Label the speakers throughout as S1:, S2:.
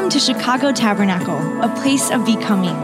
S1: Welcome to Chicago Tabernacle, a place of becoming.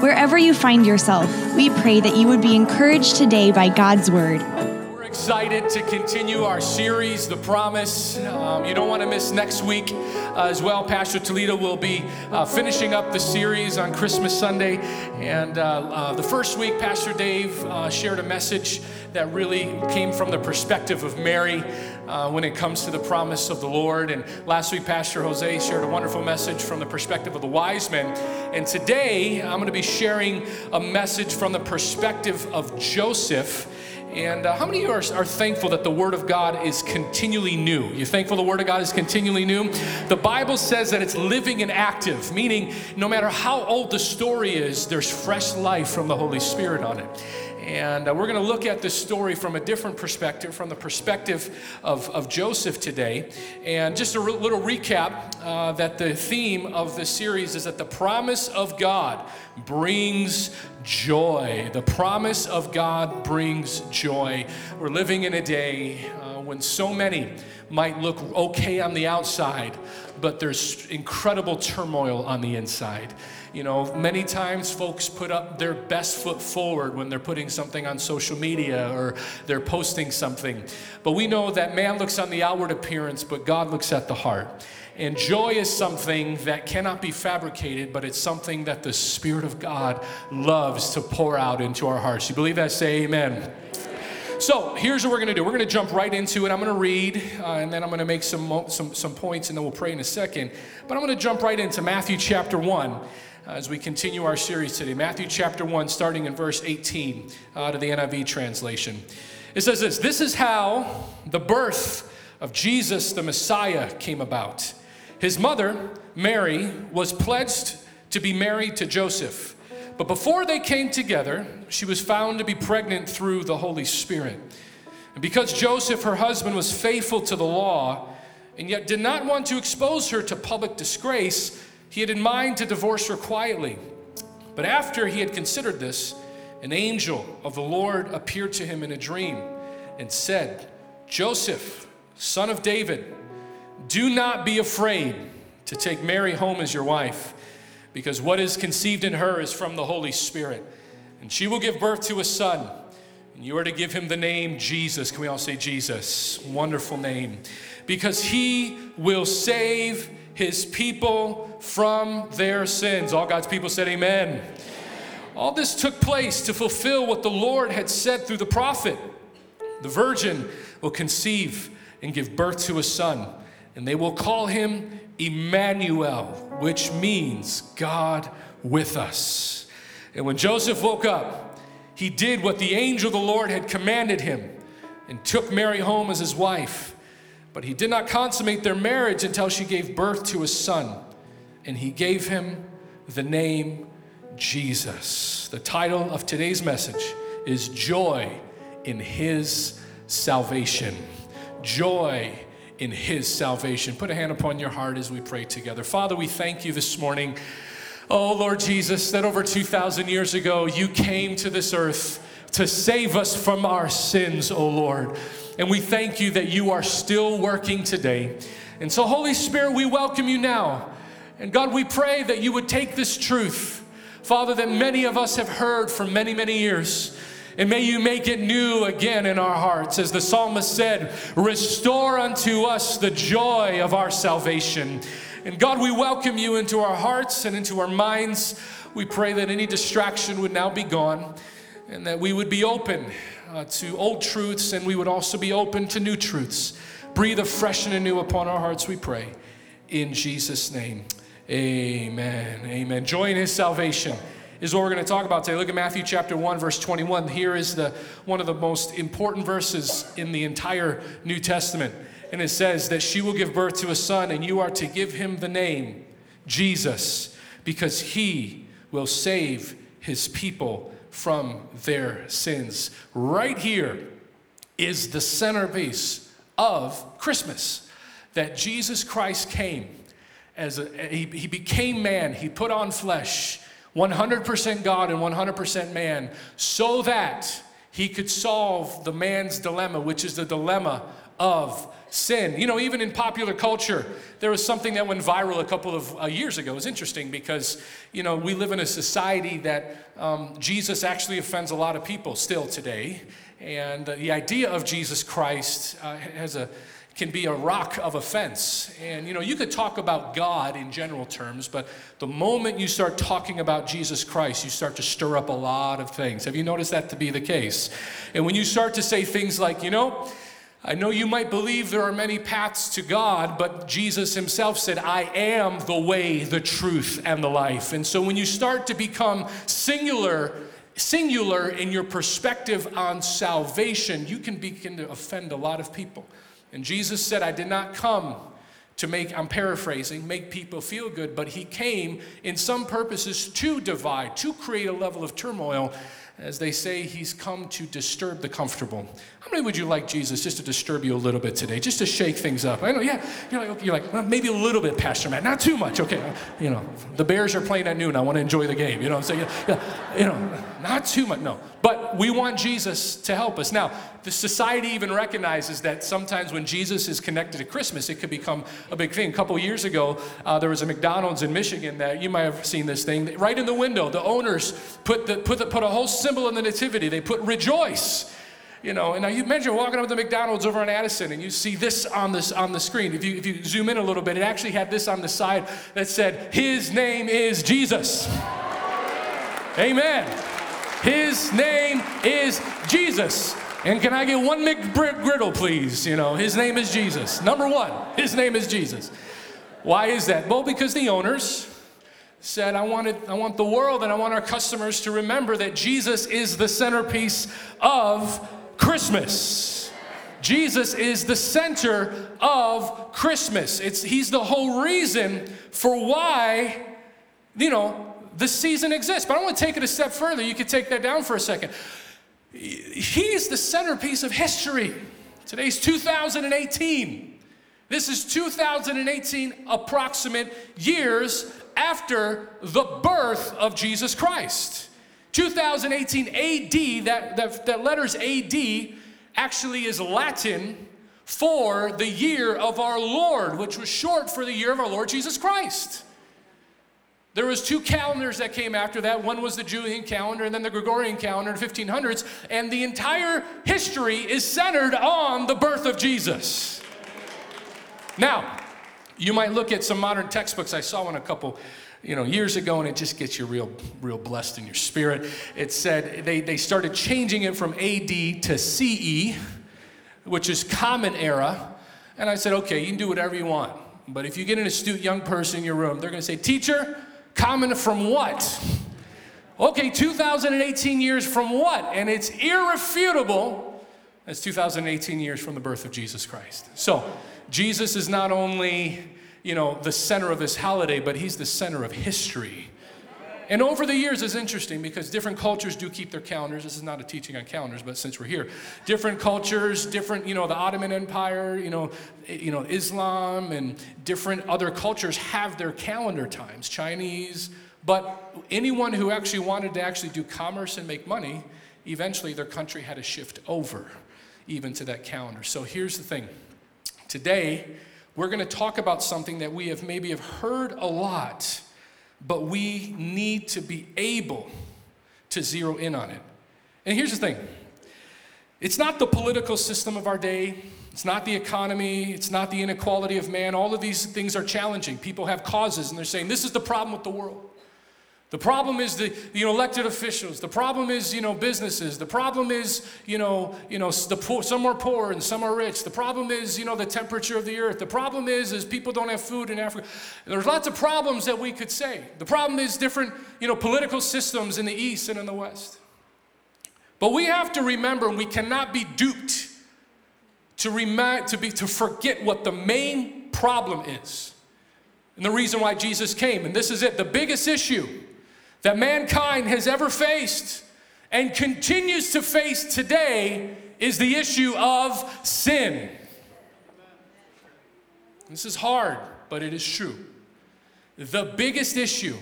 S1: Wherever you find yourself, we pray that you would be encouraged today by God's word.
S2: We're excited to continue our series, The Promise. Um, you don't want to miss next week uh, as well. Pastor Toledo will be uh, finishing up the series on Christmas Sunday. And uh, uh the first week, Pastor Dave uh, shared a message that really came from the perspective of Mary uh, when it comes to the promise of the Lord. And last week, Pastor Jose shared a wonderful message from the perspective of the wise men. And today, I'm going to be sharing a message from the perspective of Joseph. And uh, how many of you are, are, thankful that the Word of God is continually new? You're thankful the Word of God is continually new? The Bible says that it's living and active, meaning no matter how old the story is, there's fresh life from the Holy Spirit on it. And uh, we're going to look at this story from a different perspective, from the perspective of, of Joseph today. And just a re- little recap uh, that the theme of this series is that the promise of God brings joy. The promise of God brings joy. We're living in a day uh, when so many might look okay on the outside, but there's incredible turmoil on the inside. You know, many times folks put up their best foot forward when they're putting something on social media or they're posting something. But we know that man looks on the outward appearance, but God looks at the heart. And joy is something that cannot be fabricated, but it's something that the Spirit of God loves to pour out into our hearts. You believe that? Say amen. So here's what we're going to do. We're going to jump right into it. I'm going to read, uh, and then I'm going to make some, some, some points, and then we'll pray in a second. But I'm going to jump right into Matthew chapter 1 Uh, as we continue our series today. Matthew chapter 1, starting in verse 18 uh, out of the NIV translation. It says this This is how the birth of Jesus the Messiah came about. His mother, Mary, was pledged to be married to Joseph. But before they came together, she was found to be pregnant through the Holy Spirit. And because Joseph, her husband, was faithful to the law and yet did not want to expose her to public disgrace, he had in mind to divorce her quietly. But after he had considered this, an angel of the Lord appeared to him in a dream and said, Joseph, son of David, do not be afraid to take Mary home as your wife, because what is conceived in her is from the Holy Spirit. And she will give birth to a son, and you are to give him the name Jesus. Can we all say Jesus? Wonderful name. Because he will save his people from their sins. All God's people said, Amen. All this took place to fulfill what the Lord had said through the prophet. The virgin will conceive and give birth to a son, and they will call him Emmanuel, which means God with us. And when Joseph woke up, he did what the angel of the Lord had commanded him and took Mary home as his wife. But he did not consummate their marriage until she gave birth to a son, and he gave him the name Jesus. The title of today's message is Joy in His Salvation. Joy in His salvation. Put a hand upon your heart as we pray together. Father, we thank you this morning. Oh, Lord Jesus, that over 2,000 years ago you came to this earth to save us from our sins, oh Lord. And we thank you that you are still working today. And so, Holy Spirit, we welcome you now. And God, we pray that you would take this truth, Father, that many of us have heard for many, many years. And may you make it new again in our hearts. As the psalmist said, restore unto us the joy of our salvation. And God, we welcome you into our hearts and into our minds. We pray that any distraction would now be gone and that we would be open uh, to old truths and we would also be open to new truths. Breathe afresh and anew upon our hearts, we pray. In Jesus' name, amen. Amen. Joy in his salvation is what we're going to talk about today. Look at Matthew chapter 1, verse 21. Here is the, one of the most important verses in the entire New Testament. And it says that she will give birth to a son, and you are to give him the name Jesus, because he will save his people from their sins. Right here is the centerpiece of Christmas that Jesus Christ came as a, he, he became man, he put on flesh, 100% God and 100% man, so that he could solve the man's dilemma, which is the dilemma of sin. You know, even in popular culture, there was something that went viral a couple of uh, years ago. It was interesting because, you know, we live in a society that um, Jesus actually offends a lot of people still today. And uh, the idea of Jesus Christ uh, has a can be a rock of offense. And you know, you could talk about God in general terms, but the moment you start talking about Jesus Christ, you start to stir up a lot of things. Have you noticed that to be the case? And when you start to say things like, you know, I know you might believe there are many paths to God, but Jesus himself said, I am the way, the truth, and the life. And so when you start to become singular, singular in your perspective on salvation, you can begin to offend a lot of people. And Jesus said, I did not come to make, I'm paraphrasing, make people feel good, but he came in some purposes to divide, to create a level of turmoil. As they say, he's come to disturb the comfortable. How many would you like Jesus just to disturb you a little bit today, just to shake things up? I know, yeah. You're like, you're like well, maybe a little bit, Pastor Matt, not too much. Okay, you know, the Bears are playing at noon. I want to enjoy the game. You know what I'm saying? Yeah, you know, not too much. No, but we want Jesus to help us. Now, the society even recognizes that sometimes when Jesus is connected to Christmas, it could become a big thing. A couple years ago, uh, there was a McDonald's in Michigan that you might have seen this thing. Right in the window, the owners put the, put the, put a whole symbol in the nativity. They put rejoice you know, and now you imagine walking up to McDonald's over on Addison and you see this on this on the screen. If you if you zoom in a little bit, it actually had this on the side that said, His name is Jesus. Amen. His name is Jesus. And can I get one McGriddle, please? You know, his name is Jesus. Number one, his name is Jesus. Why is that? Well, because the owners said, I, wanted, I want the world and I want our customers to remember that Jesus is the centerpiece of Christmas. Jesus is the center of Christmas. It's, he's the whole reason for why, you know, the season exists. But I want to take it a step further. You could take that down for a second. He's the centerpiece of history. Today's 2018. This is 2018 approximate years after the birth of Jesus Christ. 2018 AD, that, that, that letters AD actually is Latin for the year of our Lord, which was short for the year of our Lord Jesus Christ. There was two calendars that came after that. One was the Julian calendar and then the Gregorian calendar in 1500s, and the entire history is centered on the birth of Jesus. Now, you might look at some modern textbooks. I saw one a couple you know, years ago, and it just gets you real, real blessed in your spirit. It said they, they started changing it from AD to CE, which is Common Era. And I said, okay, you can do whatever you want. But if you get an astute young person in your room, they're going to say, Teacher, common from what? Okay, 2018 years from what? And it's irrefutable. It's 2018 years from the birth of Jesus Christ. So, Jesus is not only you know, the center of this holiday, but he's the center of history. And over the years, it's interesting because different cultures do keep their calendars. This is not a teaching on calendars, but since we're here, different cultures, different, you know, the Ottoman Empire, you know, eh, you know, Islam, and different other cultures have their calendar times. Chinese, but anyone who actually wanted to actually do commerce and make money, eventually their country had to shift over, even to that calendar. So here's the thing: today we're going to talk about something that we have maybe have heard a lot, but we need to be able to zero in on it. And here's the thing it's not the political system of our day, it's not the economy, it's not the inequality of man. All of these things are challenging. People have causes, and they're saying, This is the problem with the world. The problem is the you know, elected officials. The problem is you know, businesses. The problem is you know, you know, the poor, some are poor and some are rich. The problem is you know, the temperature of the earth. The problem is, is people don't have food in Africa. There's lots of problems that we could say. The problem is different you know, political systems in the east and in the west. But we have to remember we cannot be duped to, remind, to, be, to forget what the main problem is. And the reason why Jesus came. And this is it the biggest issue that mankind has ever faced and continues to face today is the issue of sin. This is hard, but it is true. The biggest issue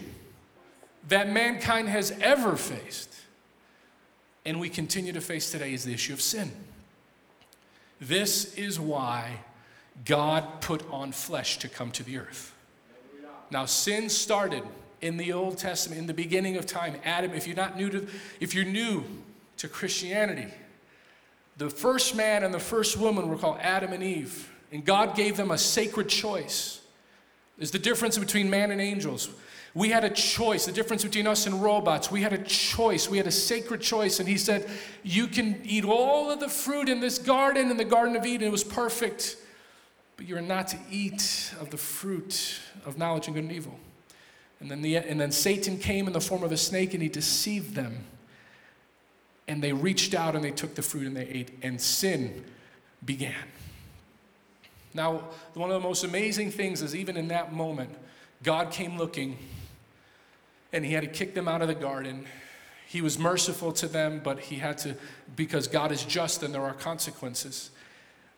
S2: that mankind has ever faced, and we continue to face today, is the issue of sin. This is why God put on flesh to come to the earth. Now, sin started in the Old Testament, in the beginning of time. Adam, if you're not new to, if you're new to Christianity, the first man and the first woman were called Adam and Eve, and God gave them a sacred choice. Is the difference between man and angels. We had a choice, the difference between us and robots. We had a choice, we had a sacred choice. And he said, You can eat all of the fruit in this garden, in the Garden of Eden. It was perfect. But you are not to eat of the fruit of knowledge and good and evil. And then, the, and then Satan came in the form of a snake and he deceived them. And they reached out and they took the fruit and they ate, and sin began. Now, one of the most amazing things is even in that moment, God came looking and he had to kick them out of the garden. He was merciful to them, but he had to, because God is just and there are consequences.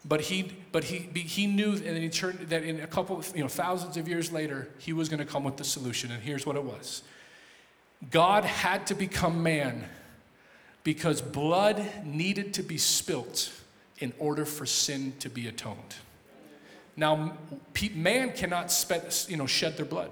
S2: But he, but he, he knew, and he turned that in a couple, you know, thousands of years later, he was going to come with the solution. And here's what it was: God had to become man because blood needed to be spilt in order for sin to be atoned. Now, man cannot spe- you know, shed their blood.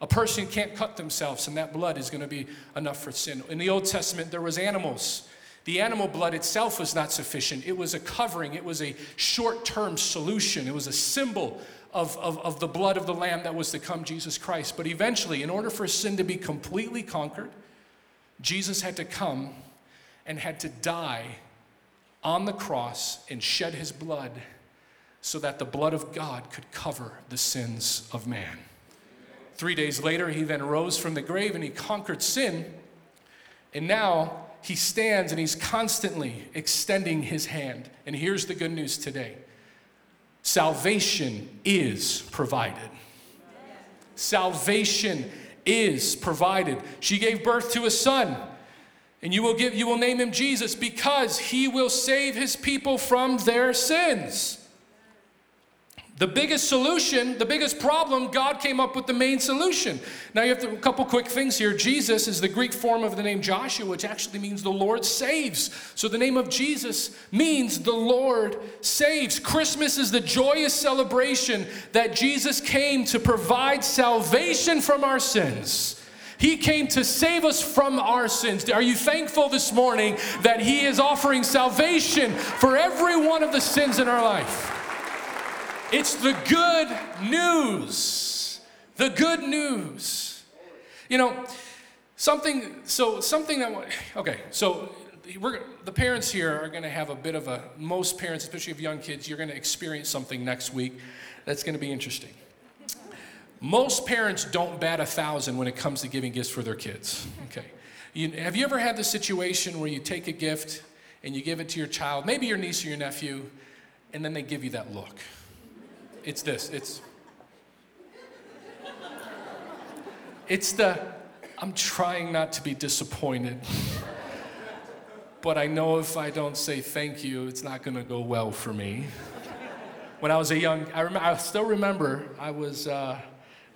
S2: A person can't cut themselves, and that blood is going to be enough for sin. In the Old Testament, there was animals. The animal blood itself was not sufficient. It was a covering. It was a short-term solution. It was a symbol of, of, of the blood of the Lamb that was to come, Jesus Christ. But eventually, in order for sin to be completely conquered, Jesus had to come and had to die on the cross and shed his blood so that the blood of God could cover the sins of man. Three days later, he then rose from the grave and he conquered sin. And now he stands and he's constantly extending his hand. And here's the good news today salvation is provided. Salvation is provided. She gave birth to a son. And you will, give, you will name him Jesus because he will save his people from their sins. The biggest solution, the biggest problem, God came up with the main solution. Now, you have to, a couple quick things here. Jesus is the Greek form of the name Joshua, which actually means the Lord saves. So, the name of Jesus means the Lord saves. Christmas is the joyous celebration that Jesus came to provide salvation from our sins. He came to save us from our sins. Are you thankful this morning that He is offering salvation for every one of the sins in our life? It's the good news. The good news. You know, something, so something that, okay, so we're, the parents here are going to have a bit of a, most parents, especially of young kids, you're going to experience something next week that's going to be interesting. Most parents don't bat a thousand when it comes to giving gifts for their kids. Okay. You, have you ever had the situation where you take a gift and you give it to your child, maybe your niece or your nephew, and then they give you that look? It's this. It's It's the I'm trying not to be disappointed. but I know if I don't say thank you, it's not going to go well for me. When I was a young, I, rem- I still remember I was, uh,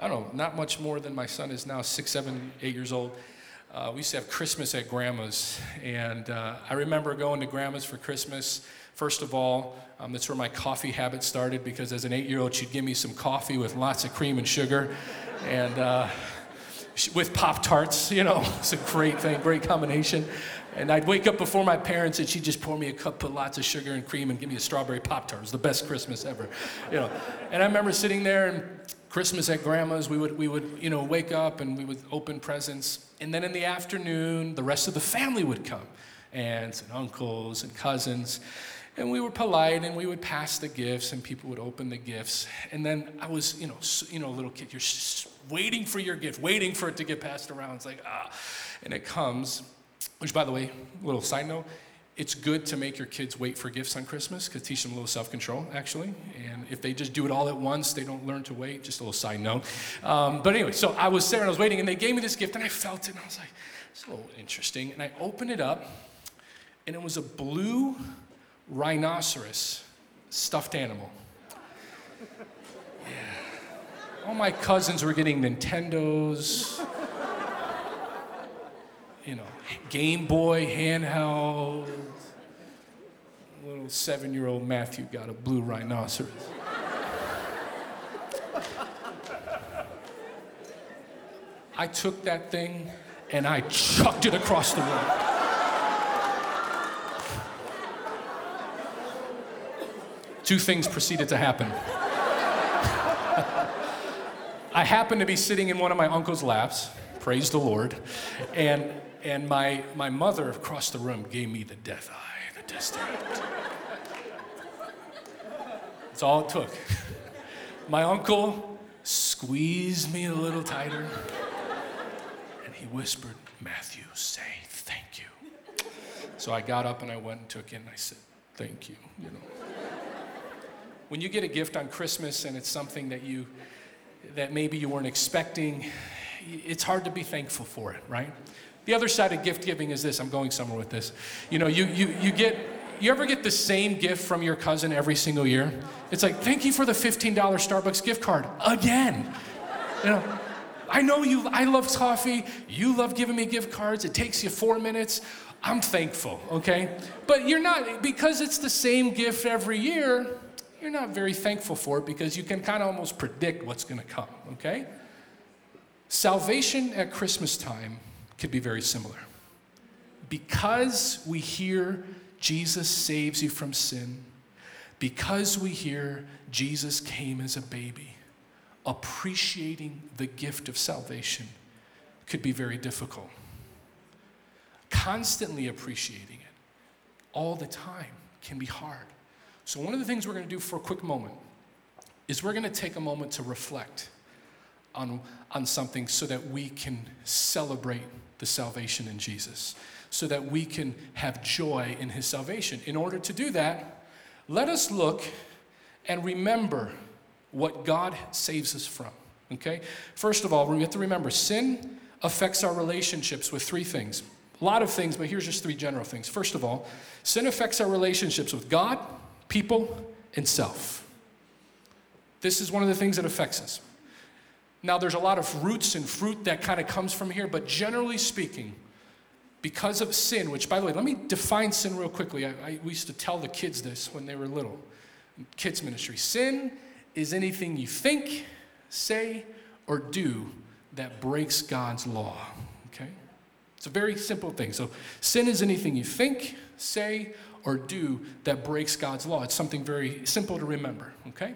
S2: I don't know, not much more than my son is now, six, seven, eight years old. Uh, we used to have Christmas at grandma's, and uh, I remember going to grandma's for Christmas. First of all, um, that's where my coffee habit started because as an eight year old, she'd give me some coffee with lots of cream and sugar and uh, with Pop Tarts, you know, it's a great thing, great combination. And I'd wake up before my parents and she'd just pour me a cup, put lots of sugar and cream, and give me a strawberry Pop Tart. It was the best Christmas ever, you know. And I remember sitting there and Christmas at grandma's, we would, we would, you know, wake up and we would open presents. And then in the afternoon, the rest of the family would come aunts and uncles and cousins. And we were polite and we would pass the gifts and people would open the gifts. And then I was, you know, you know, a little kid, you're waiting for your gift, waiting for it to get passed around. It's like, ah. And it comes, which by the way, little side note, it's good to make your kids wait for gifts on Christmas because teach them a little self control, actually. And if they just do it all at once, they don't learn to wait. Just a little side note. Um, but anyway, so I was there and I was waiting, and they gave me this gift, and I felt it, and I was like, it's a little interesting. And I opened it up, and it was a blue rhinoceros stuffed animal. Yeah. All my cousins were getting Nintendos, you know, Game Boy handheld. Little seven year old Matthew got a blue rhinoceros. I took that thing and I chucked it across the room. Two things proceeded to happen. I happened to be sitting in one of my uncle's laps, praise the Lord, and and my, my mother across the room gave me the death eye, the death testament. That's all it took. My uncle squeezed me a little tighter and he whispered, Matthew, say thank you. So I got up and I went and took it and I said, thank you, you know. When you get a gift on Christmas and it's something that you that maybe you weren't expecting, it's hard to be thankful for it, right? The other side of gift giving is this. I'm going somewhere with this. You know, you you you get you ever get the same gift from your cousin every single year? It's like, thank you for the $15 Starbucks gift card again. You know, I know you, I love coffee. You love giving me gift cards. It takes you four minutes. I'm thankful, okay? But you're not, because it's the same gift every year, you're not very thankful for it because you can kind of almost predict what's going to come, okay? Salvation at Christmas time could be very similar. Because we hear Jesus saves you from sin, because we hear Jesus came as a baby, appreciating the gift of salvation could be very difficult. Constantly appreciating it all the time can be hard. So, one of the things we're going to do for a quick moment is we're going to take a moment to reflect on, on something so that we can celebrate the salvation in Jesus, so that we can have joy in his salvation. In order to do that, let us look and remember what God saves us from. Okay? First of all, we have to remember sin affects our relationships with three things. A lot of things, but here's just three general things. First of all, sin affects our relationships with God, people, and self. This is one of the things that affects us. Now, there's a lot of roots and fruit that kind of comes from here, but generally speaking, because of sin, which, by the way, let me define sin real quickly. I, I, we used to tell the kids this when they were little, kids' ministry. Sin is anything you think, say, or do that breaks God's law. Okay? It's a very simple thing. So, sin is anything you think, say, or do that breaks God's law. It's something very simple to remember, okay?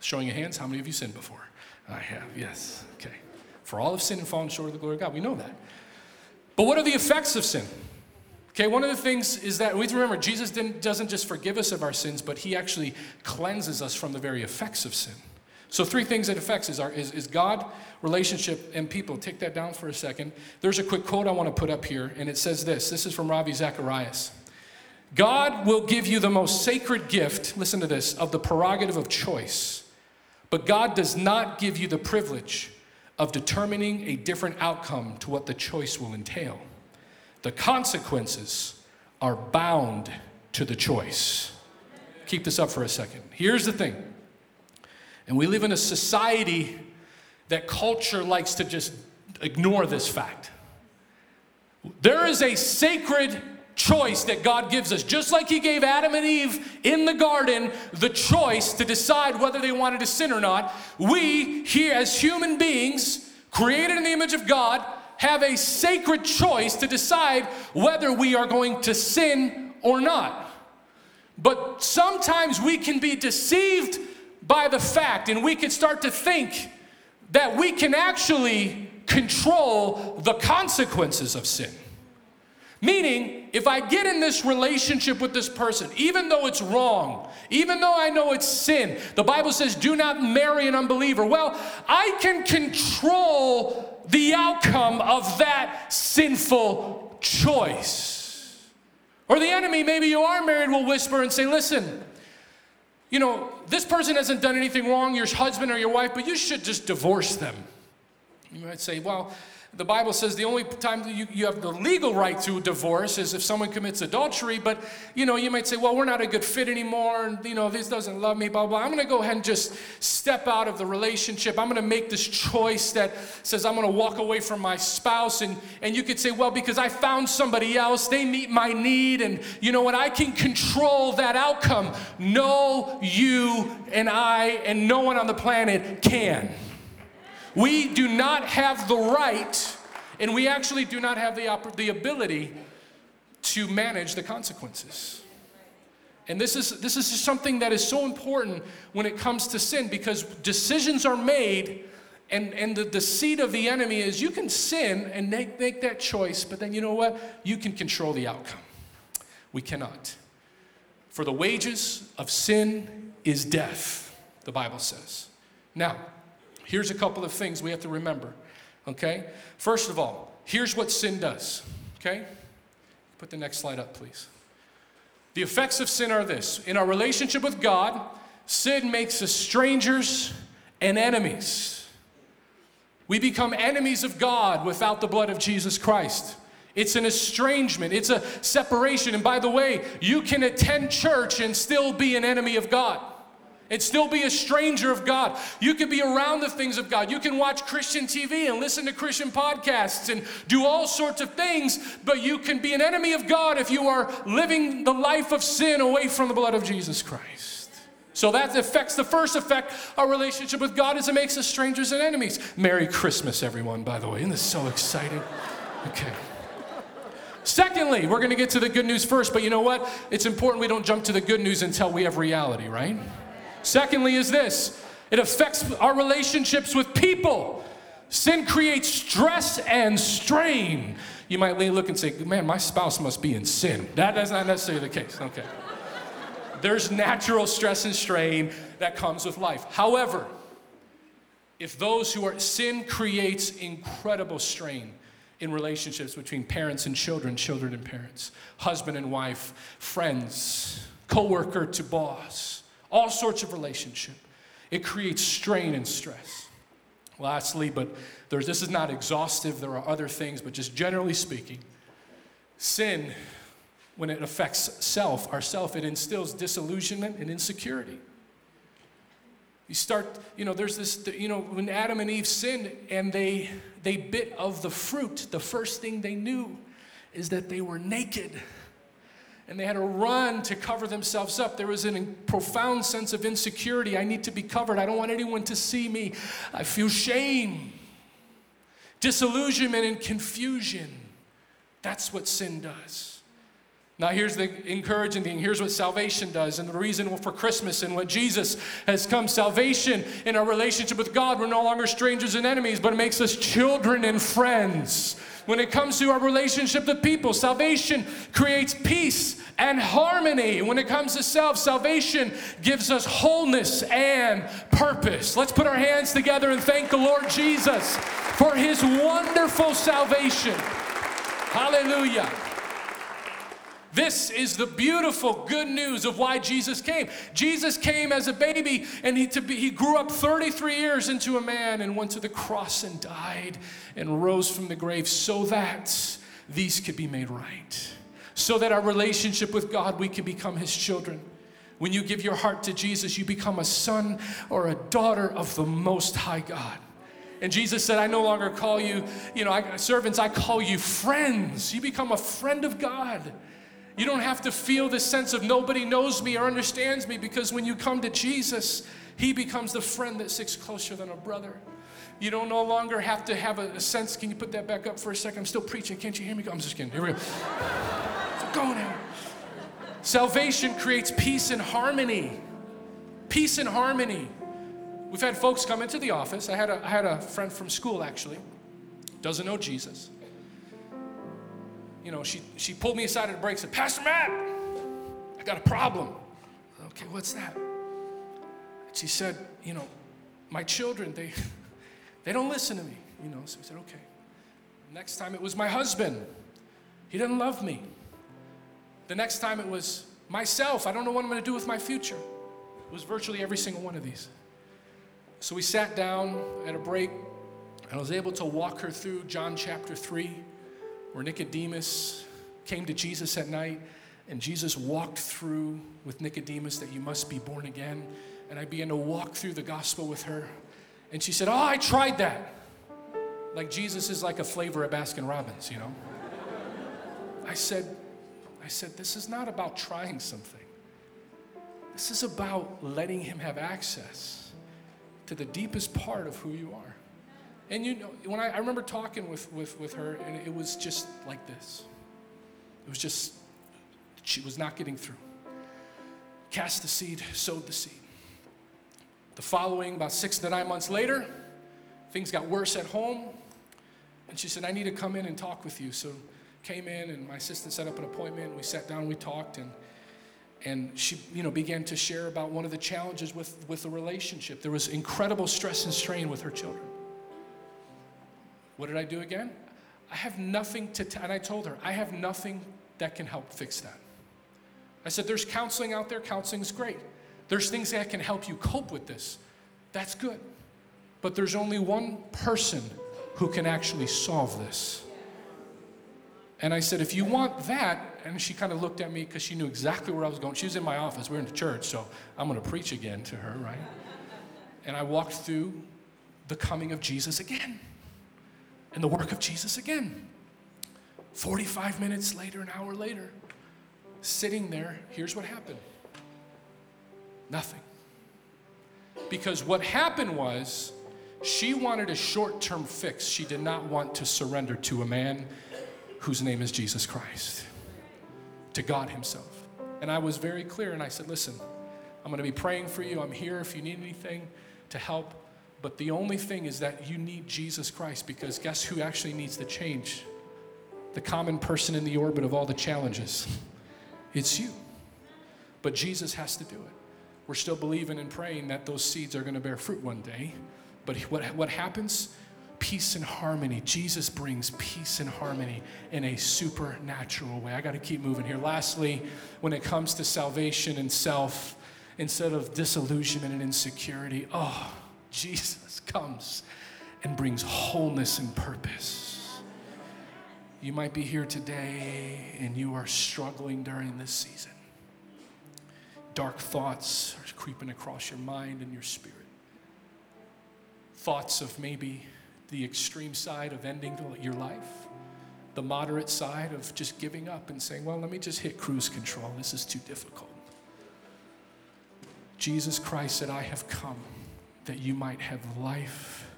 S2: Showing your hands, how many of you sinned before? I have, yes, okay. For all of sin and fallen short of the glory of God. We know that. But what are the effects of sin? Okay, one of the things is that we remember Jesus doesn't just forgive us of our sins, but he actually cleanses us from the very effects of sin. So, three things that affects is, our, is, is God, relationship, and people. Take that down for a second. There's a quick quote I want to put up here, and it says this this is from Ravi Zacharias. God will give you the most sacred gift, listen to this, of the prerogative of choice. But God does not give you the privilege of determining a different outcome to what the choice will entail. The consequences are bound to the choice. Keep this up for a second. Here's the thing, and we live in a society that culture likes to just ignore this fact. There is a sacred choice that God gives us. Just like He gave Adam and Eve in the garden the choice to decide whether they wanted to sin or not, we here as human beings, created in the image of God, have a sacred choice to decide whether we are going to sin or not. But sometimes we can be deceived by the fact, and we can start to think that we can actually control the consequences of sin. Meaning, if I get in this relationship with this person, even though it's wrong, even though I know it's sin, the Bible says, do not marry an unbeliever. Well, I can control the outcome of that sinful choice. Or the enemy, maybe you are married, will whisper and say, listen, you know, this person hasn't done anything wrong, your husband or your wife, but you should just divorce them. You might say, well, the Bible says the only time you, you have the legal right to divorce is if someone commits adultery, but you know, you might say, well, we're not a good fit anymore, and you know, this doesn't love me, blah, blah. I'm gonna go ahead and just step out of the relationship. I'm gonna make this choice that says I'm gonna walk away from my spouse. And, and you could say, well, because I found somebody else, they meet my need, and you know what, I can control that outcome. No, you and I and no one on the planet can. We do not have the right, and we actually do not have the, the ability to manage the consequences. And this is, this is something that is so important when it comes to sin because decisions are made, and, and the, the seed of the enemy is you can sin and make, make that choice, but then you know what? You can control the outcome. We cannot. For the wages of sin is death, the Bible says. Now, here's a couple of things we have to remember, okay? First of all, here's what sin does, okay? Put the next slide up, please. The effects of sin are this in our relationship with God, sin makes us strangers and enemies. We become enemies of God without the blood of Jesus Christ. It's an estrangement, it's a separation. And by the way, you can attend church and still be an enemy of God and still be a stranger of God. You can be around the things of God. You can watch Christian TV and listen to Christian podcasts and do all sorts of things, but you can be an enemy of God if you are living the life of sin away from the blood of Jesus Christ. So that affects the first effect, our relationship with God is it makes us strangers and enemies. Merry Christmas, everyone, by the way. Isn't this so exciting? Okay. Secondly, we're going to get to the good news first, but you know what? It's important we don't jump to the good news until we have reality, right? Secondly, is this it affects our relationships with people. Sin creates stress and strain. You might look and say, man, my spouse must be in sin. That is not necessarily the case. Okay. There's natural stress and strain that comes with life. However, if those who are sin creates incredible strain in relationships between parents and children, children and parents, husband and wife, friends, coworker to boss, all sorts of relationship. It creates strain and stress. Lastly, but there's, this is not exhaustive, there are other things, but just generally speaking, sin, when it affects self, ourself, it instills disillusionment and insecurity. You start, you know, there's this, you know, when Adam and Eve sinned and they they bit of the fruit, the first thing they knew is that they were naked and they had to run to cover themselves up. There was a profound sense of insecurity. I need to be covered. I don't want anyone to see me. I feel shame, disillusionment, and confusion. That's what sin does. Now, here's the encouraging thing. Here's what salvation does, and the reason for Christmas and what Jesus has come. Salvation in our relationship with God, we're no longer strangers and enemies, but it makes us children and friends. When it comes to our relationship to people, salvation creates peace and harmony. When it comes to self, salvation gives us wholeness and purpose. Let's put our hands together and thank the Lord Jesus for his wonderful salvation. Hallelujah. This is the beautiful good news of why Jesus came. Jesus came as a baby and he, be, he grew up 33 years into a man and went to the cross and died and rose from the grave so that these could be made right. So that our relationship with God, we can become his children. When you give your heart to Jesus, you become a son or a daughter of the Most High God. And Jesus said, I no longer call you, you know, I, servants, I call you friends. You become a friend of God. You don't have to feel this sense of nobody knows me or understands me because when you come to Jesus, He becomes the friend that sticks closer than a brother. You don't no longer have to have a, a sense. Can you put that back up for a second? I'm still preaching. Can't you hear me? I'm just kidding. Here we go. go now. Salvation creates peace and harmony. Peace and harmony. We've had folks come into the office. I had a, I had a friend from school actually, doesn't know Jesus you know, she, she pulled me aside at a break and said, Pastor Matt, I got a problem. Okay, what's that? She said, you know, my children, they, they don't listen to me. You know, so we said, okay. Next time it was my husband. He doesn't love me. The next time it was myself. I don't know what I'm going to do with my future. It was virtually every single one of these. So we sat down at a break, and I was able to walk her through John chapter 3 where Nicodemus came to Jesus at night and Jesus walked through with Nicodemus that you must be born again. And I began to walk through the gospel with her. And she said, Oh, I tried that. Like Jesus is like a flavor of Baskin Robbins, you know? I said, I said, this is not about trying something. This is about letting him have access to the deepest part of who you are. And you know, when I, I remember talking with, with, with her, and it was just like this. It was just, she was not getting through. Cast the seed, sowed the seed. The following, about six to nine months later, things got worse at home. And she said, I need to come in and talk with you. So came in and my assistant set up an appointment. We sat down, we talked, and and she you know began to share about one of the challenges with with the relationship. There was incredible stress and strain with her children. What did I do again? I have nothing to, t- and I told her, I have nothing that can help fix that. I said, there's counseling out there, counseling is great. There's things that can help you cope with this. That's good. But there's only one person who can actually solve this. And I said, if you want that, and she kind of looked at me because she knew exactly where I was going. She was in my office, we are in the church, so I'm going to preach again to her, right? And I walked through the coming of Jesus again and the work of Jesus again. 45 minutes later, an hour later, sitting there, here's what happened nothing. Because what happened was, she wanted a short term fix. She did not want to surrender to a man whose name is Jesus Christ, to God Himself. And I was very clear and I said, Listen, I'm going to be praying for you. I'm here if you need anything to help. But the only thing is that you need Jesus Christ because guess who actually needs to change? The common person in the orbit of all the challenges. It's you. But Jesus has to do it. We're still believing and praying that those seeds are going to bear fruit one day. But what, what happens? Peace and harmony. Jesus brings peace and harmony in a supernatural way. I got to keep moving here. Lastly, when it comes to salvation and self, instead of disillusionment and insecurity, oh, Jesus comes and brings wholeness and purpose. You might be here today and you are struggling during this season. Dark thoughts are creeping across your mind and your spirit. Thoughts of maybe the extreme side of ending your life, the moderate side of just giving up and saying, Well, let me just hit cruise control. This is too difficult. Jesus Christ said, I have come that you might have life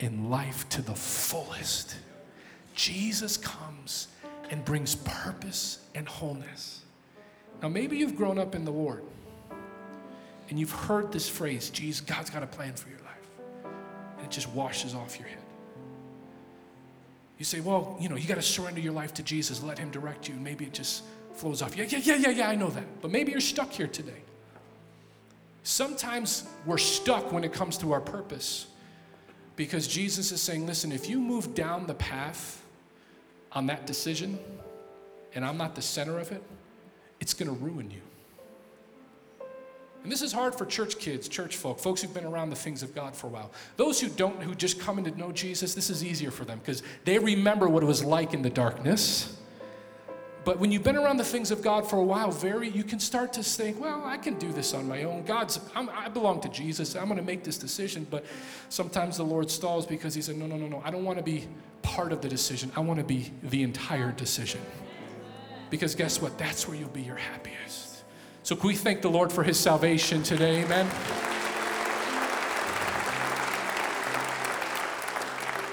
S2: and life to the fullest. Jesus comes and brings purpose and wholeness. Now, maybe you've grown up in the Lord and you've heard this phrase, Jesus, God's got a plan for your life. And it just washes off your head. You say, well, you know, you got to surrender your life to Jesus, let Him direct you, maybe it just flows off. Yeah, yeah, yeah, yeah, yeah, I know that. But maybe you're stuck here today. Sometimes we're stuck when it comes to our purpose because Jesus is saying, listen, if you move down the path on that decision and I'm not the center of it, it's going to ruin you. And this is hard for church kids, church folk, folks who've been around the things of God for a while. Those who don't, who just come in to know Jesus, this is easier for them because they remember what it was like in the darkness. But when you've been around the things of God for a while, very you can start to think, well, I can do this on my own. God's I'm, i belong to Jesus. I'm going to make this decision. But sometimes the Lord stalls because He said, no, no, no, no. I don't want to be part of the decision. I want to be the entire decision. Because guess what? That's where you'll be your happiest. So can we thank the Lord for His salvation today? Amen.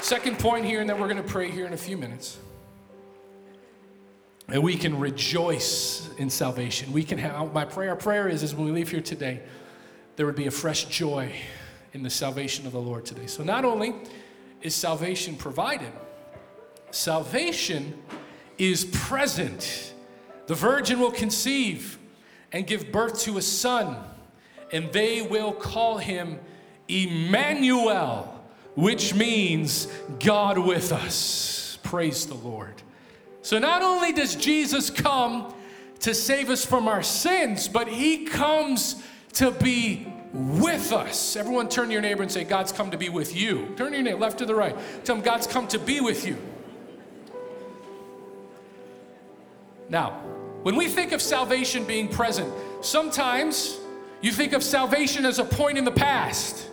S2: Second point here, and then we're going to pray here in a few minutes. And we can rejoice in salvation. We can have, my prayer, prayer is, is when we leave here today, there would be a fresh joy in the salvation of the Lord today. So not only is salvation provided, salvation is present. The virgin will conceive and give birth to a son, and they will call him Emmanuel, which means God with us. Praise the Lord. So not only does Jesus come to save us from our sins, but he comes to be with us. Everyone turn to your neighbor and say, God's come to be with you. Turn to your neighbor, left to the right. Tell him, God's come to be with you. Now, when we think of salvation being present, sometimes you think of salvation as a point in the past.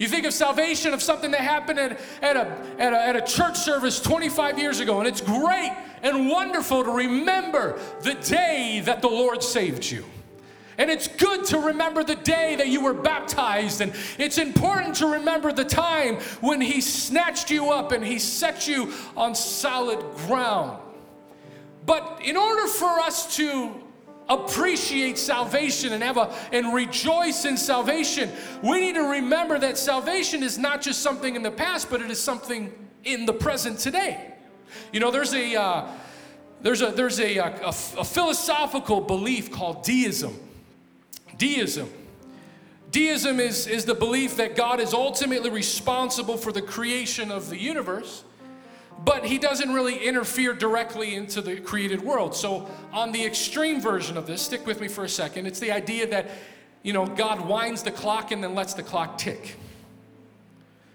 S2: You think of salvation of something that happened at, at, a, at, a, at a church service 25 years ago, and it's great and wonderful to remember the day that the Lord saved you. And it's good to remember the day that you were baptized. And it's important to remember the time when He snatched you up and He set you on solid ground. But in order for us to appreciate salvation and have a and rejoice in salvation, we need to remember that salvation is not just something in the past, but it is something in the present today. You know, there's a uh, there's a there's a, a, a philosophical belief called deism. Deism. Deism is, is the belief that God is ultimately responsible for the creation of the universe, but he doesn't really interfere directly into the created world. So, on the extreme version of this, stick with me for a second, it's the idea that, you know, God winds the clock and then lets the clock tick.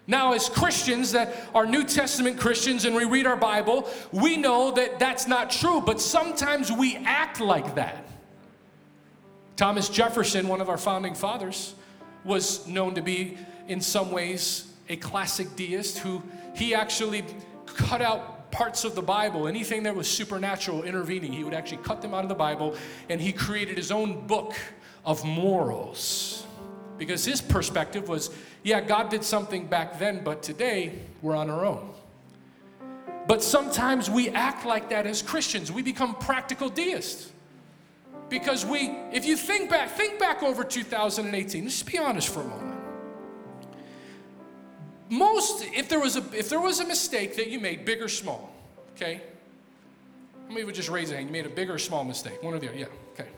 S2: Now, as Christians that are New Testament Christians and we read our Bible, we know that that's not true, but sometimes we act like that. Thomas Jefferson, one of our founding fathers, was known to be, in some ways, a classic deist who he actually cut out parts of the Bible, anything that was supernatural intervening, he would actually cut them out of the Bible and he created his own book of morals. Because his perspective was yeah, God did something back then, but today we're on our own. But sometimes we act like that as Christians. We become practical deists. Because we, if you think back, think back over 2018. Let's be honest for a moment. Most, if there was a if there was a mistake that you made, big or small, okay? How many would just raise a hand? You made a big or small mistake? One or the other. Yeah, okay.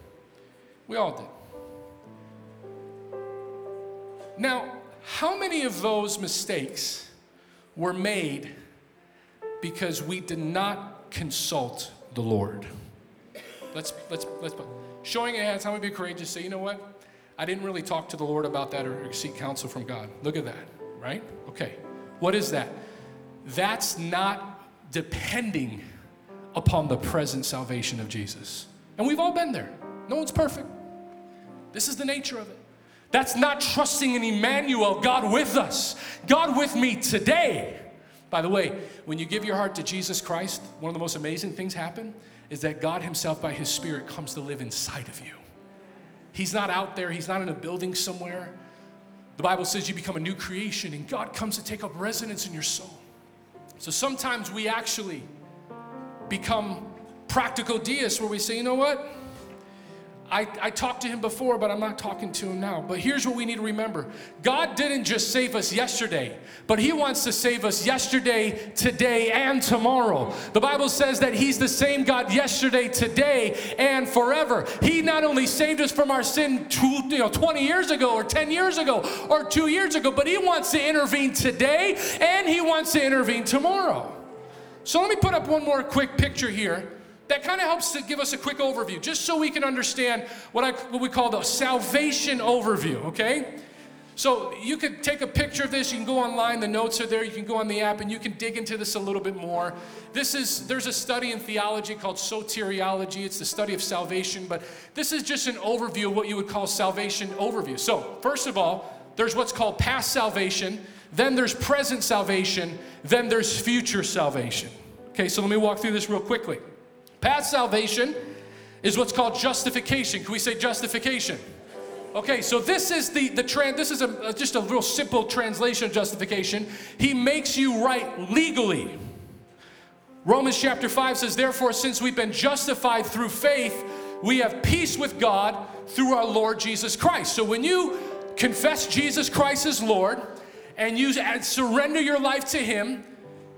S2: We all did. Now, how many of those mistakes were made because we did not consult the Lord? Let's, let's, let's, put showing your hands, how many be courageous? Say, you know what? I didn't really talk to the Lord about that or seek counsel from God. Look at that, right? Okay. What is that? That's not depending upon the present salvation of Jesus. And we've all been there. No one's perfect. This is the nature of it. That's not trusting in Emmanuel, God with us, God with me today. By the way, when you give your heart to Jesus Christ, one of the most amazing things happen is that God Himself, by His Spirit, comes to live inside of you. He's not out there, He's not in a building somewhere. The Bible says you become a new creation and God comes to take up residence in your soul. So sometimes we actually become practical deists where we say, you know what? I, I talked to him before, but I'm not talking to him now. But here's what we need to remember God didn't just save us yesterday, but He wants to save us yesterday, today, and tomorrow. The Bible says that He's the same God yesterday, today, and forever. He not only saved us from our sin two, you know, 20 years ago, or 10 years ago, or two years ago, but He wants to intervene today, and He wants to intervene tomorrow. So let me put up one more quick picture here that kind of helps to give us a quick overview, just so we can understand what, I, what we call the salvation overview, okay? So you could take a picture of this, you can go online, the notes are there, you can go on the app and you can dig into this a little bit more. This is there's a study in theology called soteriology. It's the study of salvation, but this is just an overview of what you would call salvation overview. So, first of all, there's what's called past salvation, then there's present salvation, then there's future salvation. Okay, so let me walk through this real quickly. Past salvation is what's called justification. Can we say justification? Okay, so this is the the trans. This is a, just a real simple translation of justification. He makes you right legally. Romans chapter 5 says, Therefore, since we've been justified through faith, we have peace with God through our Lord Jesus Christ. So when you confess Jesus Christ as Lord and you surrender your life to Him,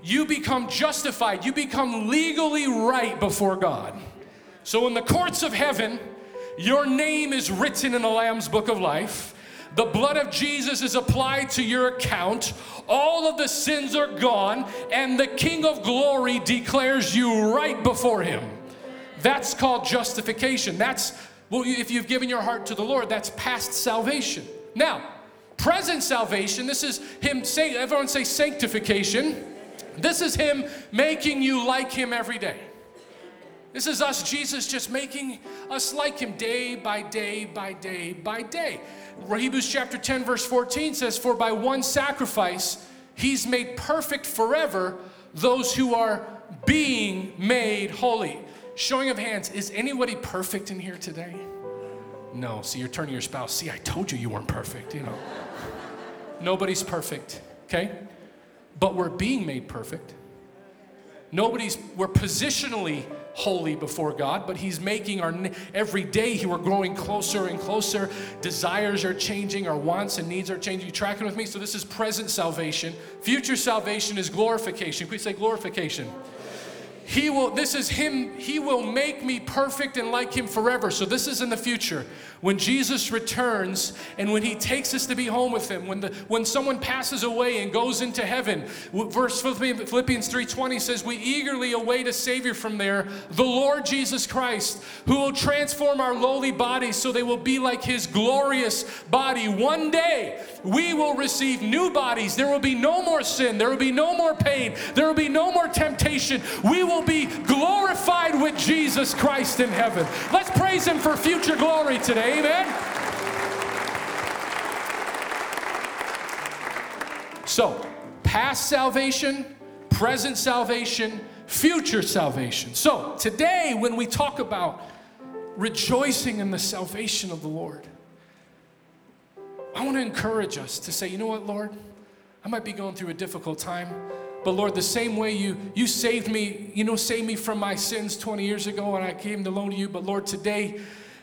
S2: you become justified, you become legally right before God. So, in the courts of heaven, your name is written in the Lamb's book of life. The blood of Jesus is applied to your account. All of the sins are gone, and the King of glory declares you right before him. That's called justification. That's, well, if you've given your heart to the Lord, that's past salvation. Now, present salvation, this is Him saying, everyone say sanctification. This is Him making you like Him every day. This is us, Jesus, just making us like Him day by day by day by day. Hebrews chapter 10, verse 14 says, For by one sacrifice, He's made perfect forever those who are being made holy. Showing of hands, is anybody perfect in here today? No. See, you're turning your spouse, see, I told you you weren't perfect, you know. Nobody's perfect, okay? But we're being made perfect. Nobody's, we're positionally holy before God, but He's making our, every day we're growing closer and closer. Desires are changing, our wants and needs are changing. You tracking with me? So this is present salvation. Future salvation is glorification. We say glorification. He will, this is Him, He will make me perfect and like Him forever. So this is in the future. When Jesus returns and when He takes us to be home with Him, when, the, when someone passes away and goes into heaven, verse Philippians 3.20 says, We eagerly await a Savior from there, the Lord Jesus Christ, who will transform our lowly bodies so they will be like His glorious body. One day, we will receive new bodies. There will be no more sin. There will be no more pain. There will be no more temptation. We will be glorified with Jesus Christ in heaven. Let's praise Him for future glory today. Amen. So, past salvation, present salvation, future salvation. So, today, when we talk about rejoicing in the salvation of the Lord, I want to encourage us to say, you know what, Lord? I might be going through a difficult time, but Lord, the same way you, you saved me, you know, saved me from my sins 20 years ago when I came to loan to you, but Lord, today,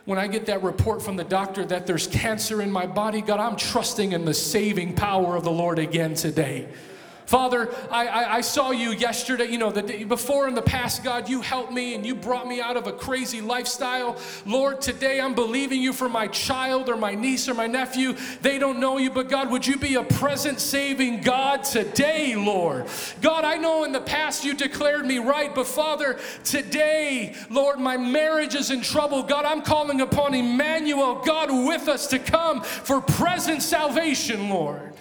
S2: when I get that report from the doctor that there's cancer in my body, God, I'm trusting in the saving power of the Lord again today. Father, I, I, I, saw you yesterday, you know, the day before in the past, God, you helped me and you brought me out of a crazy lifestyle. Lord, today I'm believing you for my child or my niece or my nephew. They don't know you, but God, would you be a present saving God today, Lord? God, I know in the past you declared me right, but Father, today, Lord, my marriage is in trouble. God, I'm calling upon Emmanuel, God with us to come for present salvation, Lord.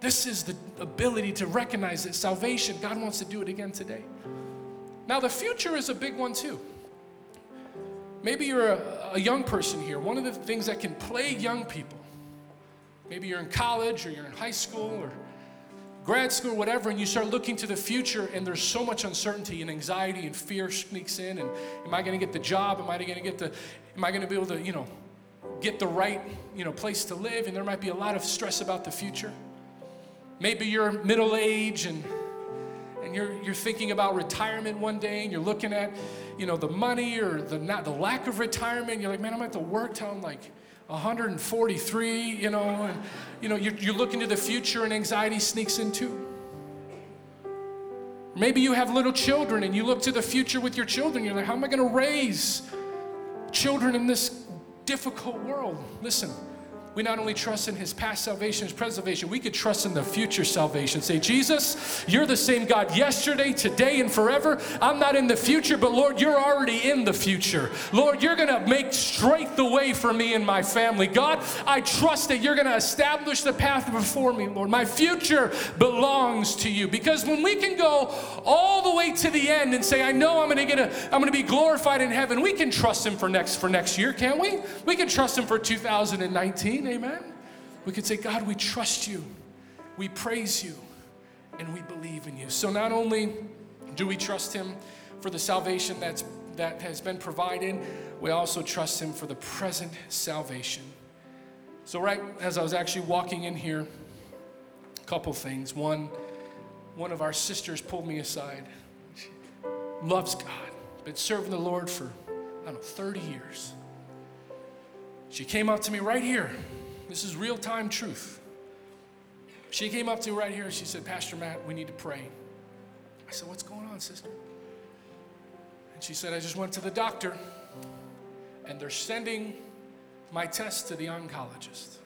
S2: This is the ability to recognize that salvation, God wants to do it again today. Now, the future is a big one too. Maybe you're a, a, young person here. One of the things that can plague young people, maybe you're in college or you're in high school or grad school, whatever, and you start looking to the future and there's so much uncertainty and anxiety and fear sneaks in. And am I going to get the job? Am I going to get the, am I going to be able to, you know, get the right, you know, place to live? And there might be a lot of stress about the future. Maybe you're middle age and and you're, you're thinking about retirement one day and you're looking at you know the money or the not the lack of retirement. You're like man i'm have to work till i'm like 143 you know and you know you're, you're looking to the future and anxiety sneaks in too. Maybe you have little children and you look to the future with your children. You're like how am i going to raise children in this difficult world? Listen we not only trust in his past salvation, his preservation, we could trust in the future salvation. Say, Jesus, you're the same God yesterday, today, and forever. I'm not in the future, but Lord, you're already in the future. Lord, you're going to make straight the way for me and my family. God, I trust that you're going to establish the path before me, Lord. My future belongs to you. Because when we can go all the way to the end and say, I know I'm going to get a, I'm going to be glorified in heaven, we can trust him for next for next year, can't we? We can trust him for 2019 amen? We could say, God, we trust you, we praise you, and we believe in you. So not only do we trust him for the salvation that's, that has been provided, we also trust him for the present salvation. So, right as I was actually walking in here, a couple things. One, one of our sisters pulled me aside. She loves God, been serving the Lord for, I don't know, 30 years. She came up to me right here. This is real time truth. She came up to me right here. And she said, Pastor Matt, we need to pray. I said, What's going on, sister? And she said, I just went to the doctor and they're sending my test to the oncologist.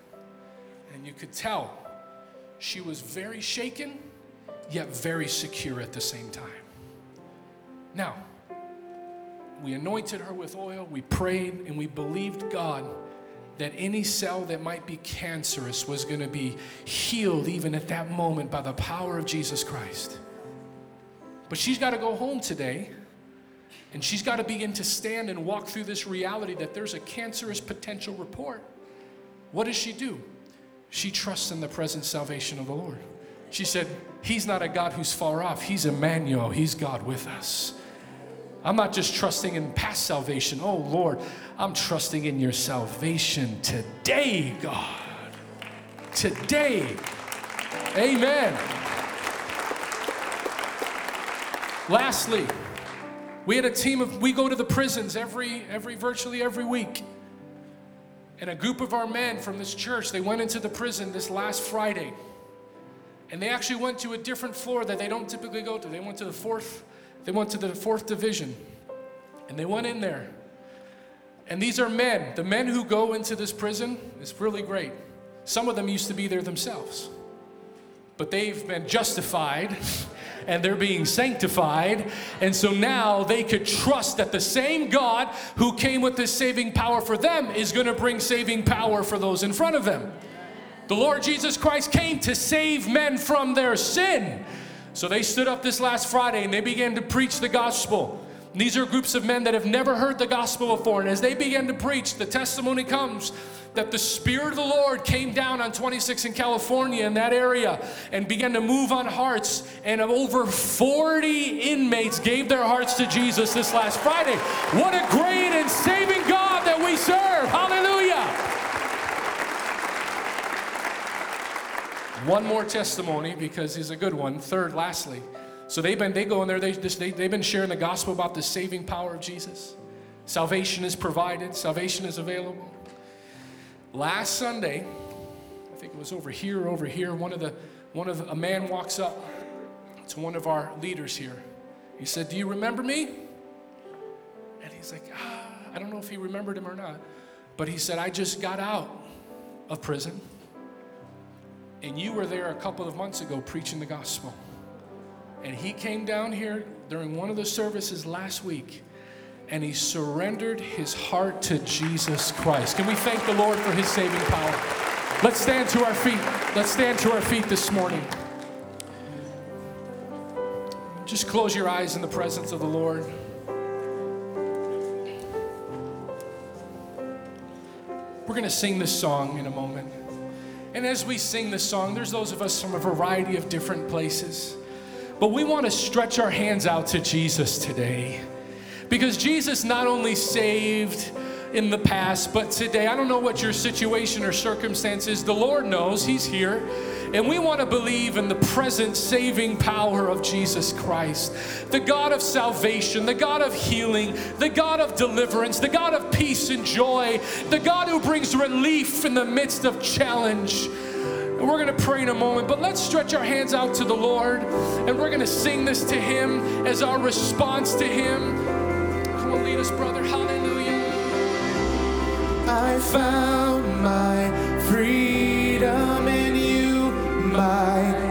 S2: And you could tell she was very shaken, yet very secure at the same time. Now, we anointed her with oil, we prayed, and we believed God that any cell that might be cancerous was going to be healed even at that moment by the power of Jesus Christ. But she's got to go home today and she's got to begin to stand and walk through this reality that there's a cancerous potential report. What does she do? She trusts in the present salvation of the Lord. She said, He's not a God who's far off, He's Emmanuel, He's God with us. I'm not just trusting in past salvation. Oh Lord, I'm trusting in your salvation today, God. Today. Amen. Lastly, we had a team of we go to the prisons every every virtually every week. And a group of our men from this church, they went into the prison this last Friday. And they actually went to a different floor that they don't typically go to. They went to the fourth, they went to the fourth division. And they went in there. And these are men. The men who go into this prison is really great. Some of them used to be there themselves. But they've been justified and they're being sanctified. And so now they could trust that the same God who came with this saving power for them is going to bring saving power for those in front of them. The Lord Jesus Christ came to save men from their sin. So they stood up this last Friday and they began to preach the gospel. These are groups of men that have never heard the gospel before. And as they began to preach, the testimony comes that the Spirit of the Lord came down on 26 in California in that area and began to move on hearts. And over 40 inmates gave their hearts to Jesus this last Friday. What a great and saving God that we serve! Hallelujah! One more testimony because he's a good one. Third, lastly. So they've been, they go in there, they they, they've been sharing the gospel about the saving power of Jesus. Salvation is provided, salvation is available. Last Sunday, I think it was over here, over here, one of the, one of, a man walks up to one of our leaders here. He said, do you remember me? And he's like, ah, I don't know if he remembered him or not. But he said, I just got out of prison. And you were there a couple of months ago preaching the gospel. And he came down here during one of the services last week and he surrendered his heart to Jesus Christ. Can we thank the Lord for his saving power? Let's stand to our feet. Let's stand to our feet this morning. Just close your eyes in the presence of the Lord. We're going to sing this song in a moment. And as we sing this song, there's those of us from a variety of different places. But we want to stretch our hands out to Jesus today. Because Jesus not only saved in the past, but today, I don't know what your situation or circumstance is, the Lord knows, He's here. And we want to believe in the present saving power of Jesus Christ, the God of salvation, the God of healing, the God of deliverance, the God of peace and joy, the God who brings relief in the midst of challenge. And we're going to pray in a moment, but let's stretch our hands out to the Lord and we're going to sing this to Him as our response to Him. Come on, lead us, brother. Hallelujah.
S3: I found my freedom my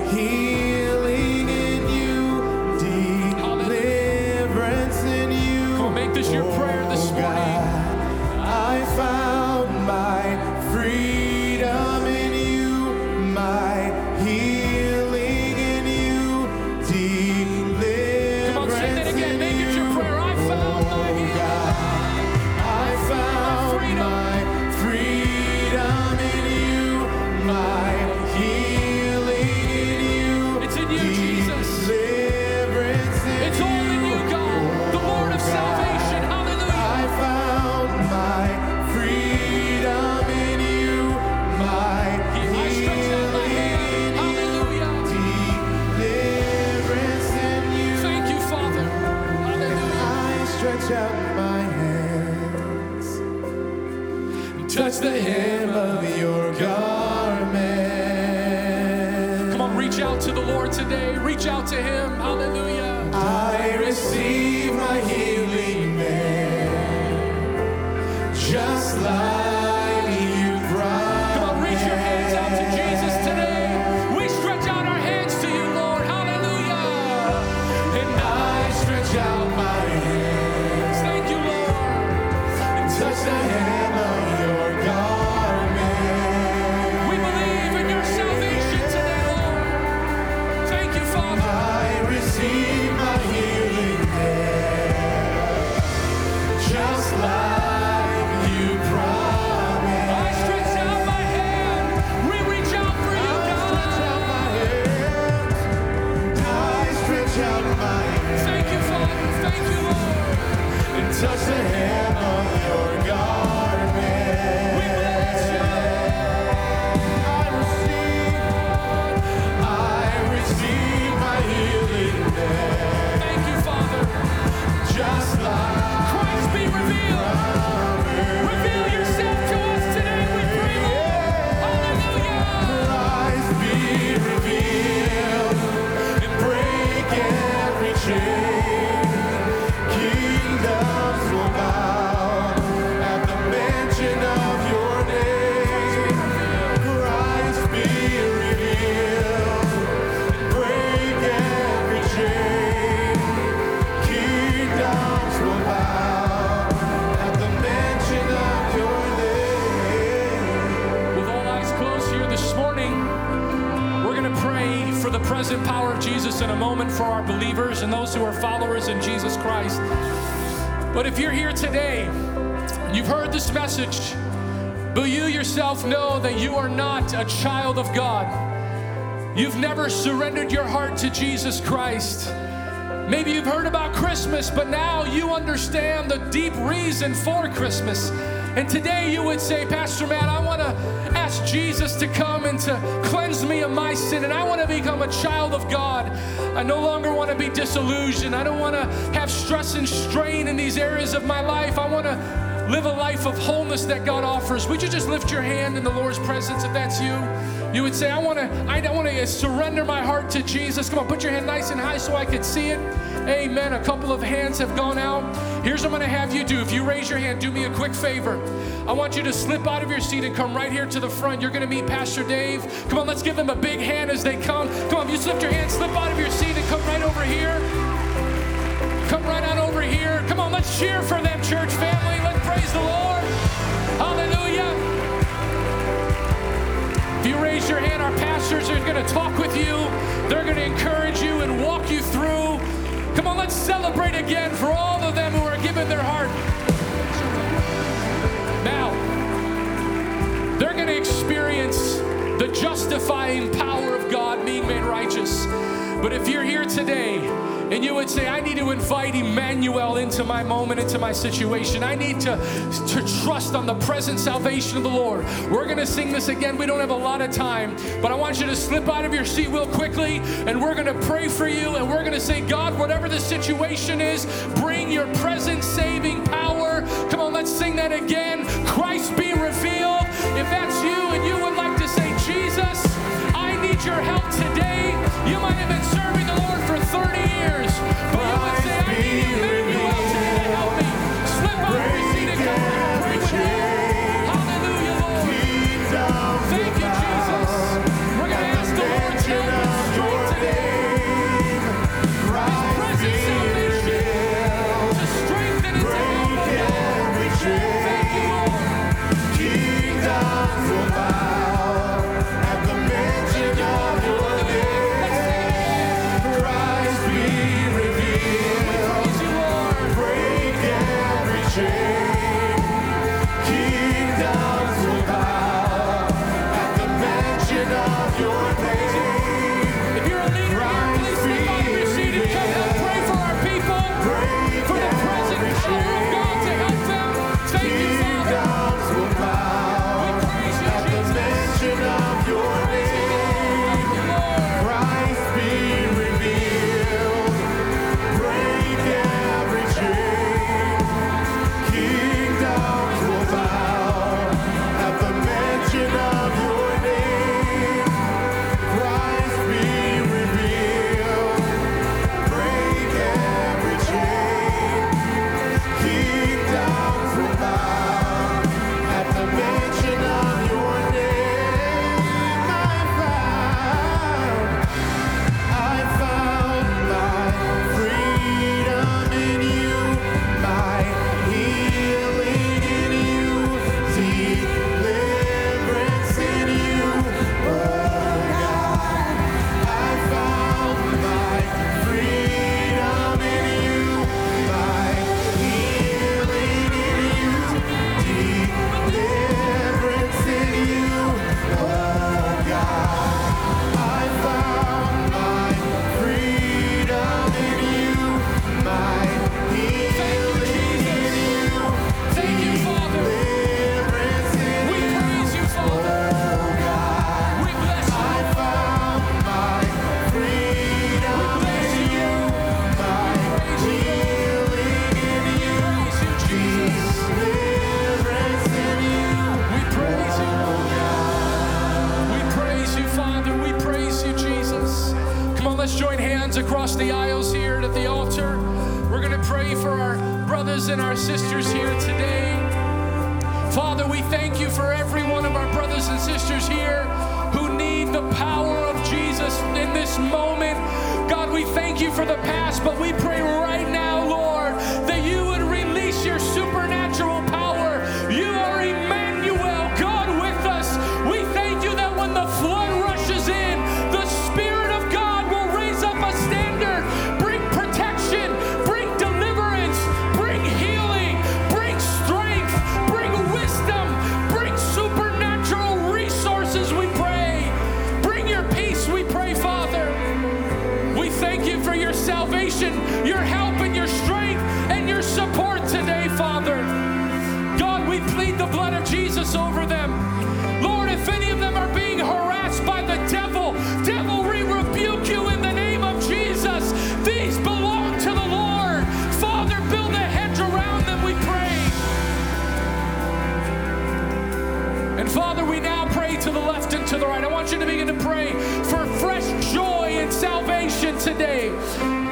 S2: of
S3: God.
S2: You've never surrendered your heart to Jesus Christ. Maybe you've heard about Christmas, but now you understand the deep reason for Christmas. And today you would say, Pastor Matt, I want to ask Jesus to come and to cleanse me of my sin, and I want to become a child of God. I no longer want to be disillusioned. I don't want to have stress and strain in these areas of my life. I want to live a life of wholeness that God offers. Would you just lift your hand in the Lord's presence if that's you? You would say, I want to, I want to uh, surrender my heart to Jesus. Come on, put your hand nice and high so I can see it. Amen. A couple of hands have gone out. Here's what I'm going to have you do. If you raise your hand, do me a quick favor. I want you to slip out of your seat and come right here to the front. You're going to meet Pastor Dave. Come on, let's give them a big hand as they come. Come on, if you slipped your hand, slip out of your seat and come right over here. Come right on over here. Come on, let's cheer for them, church family. Let's praise the Lord. Hallelujah. Raise your hand, our pastors are going to talk with you. They're going to encourage you and walk you through. Come on, let's celebrate again for all of them who are giving their heart. Now, they're going to experience the justifying power of God being made righteous. But if you're here today and you would say, I need to invite Emmanuel into my moment, into my situation. I need to, to trust on the present salvation of the Lord. We're going to sing this again. We don't have a lot of time, but I want you to slip out of your seat real quickly and we're going to pray for you and we're going to say, God, whatever the situation is, bring your present saving power. Come on, let's sing that again. Christ be revealed. If that's you and you would like to say, Jesus, I need your help today, you might have been serving the Lord for 30 years, but you would say, I need Emmanuel today.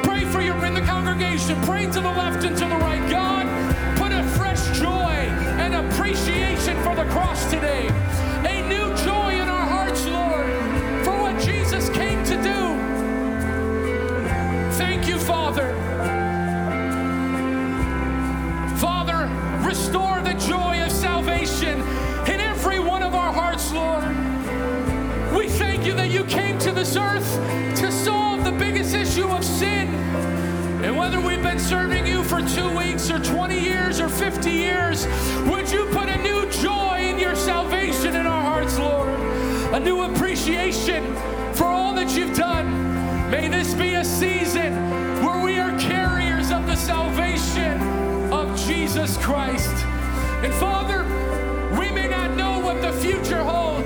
S2: Pray for your in the congregation. Pray to the left and to the right. God, put a fresh joy and appreciation for the cross today. A new joy in our hearts, Lord, for what Jesus came to do. Thank you, Father. Father, restore the joy of salvation in every one of our hearts, Lord. We thank you that you came to this earth to solve biggest issue of sin. And whether we've been serving you for two weeks or 20 years or 50 years, would you put a new joy in your salvation in our hearts, Lord? A new appreciation for all that you've done. May this be a season where we are carriers of the salvation of Jesus Christ. And Father, we may not know what the future holds,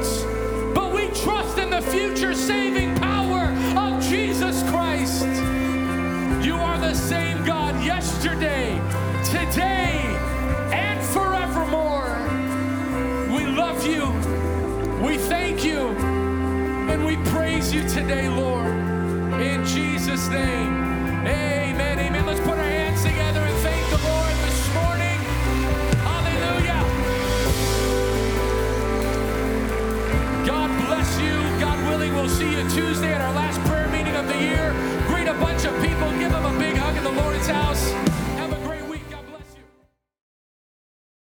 S2: praise you today, Lord. In Jesus' name. Amen. Amen. Let's put our hands together and thank the Lord this morning. Hallelujah. God bless you. God willing, we'll see you Tuesday at our last prayer meeting of the year. Greet a bunch of people. Give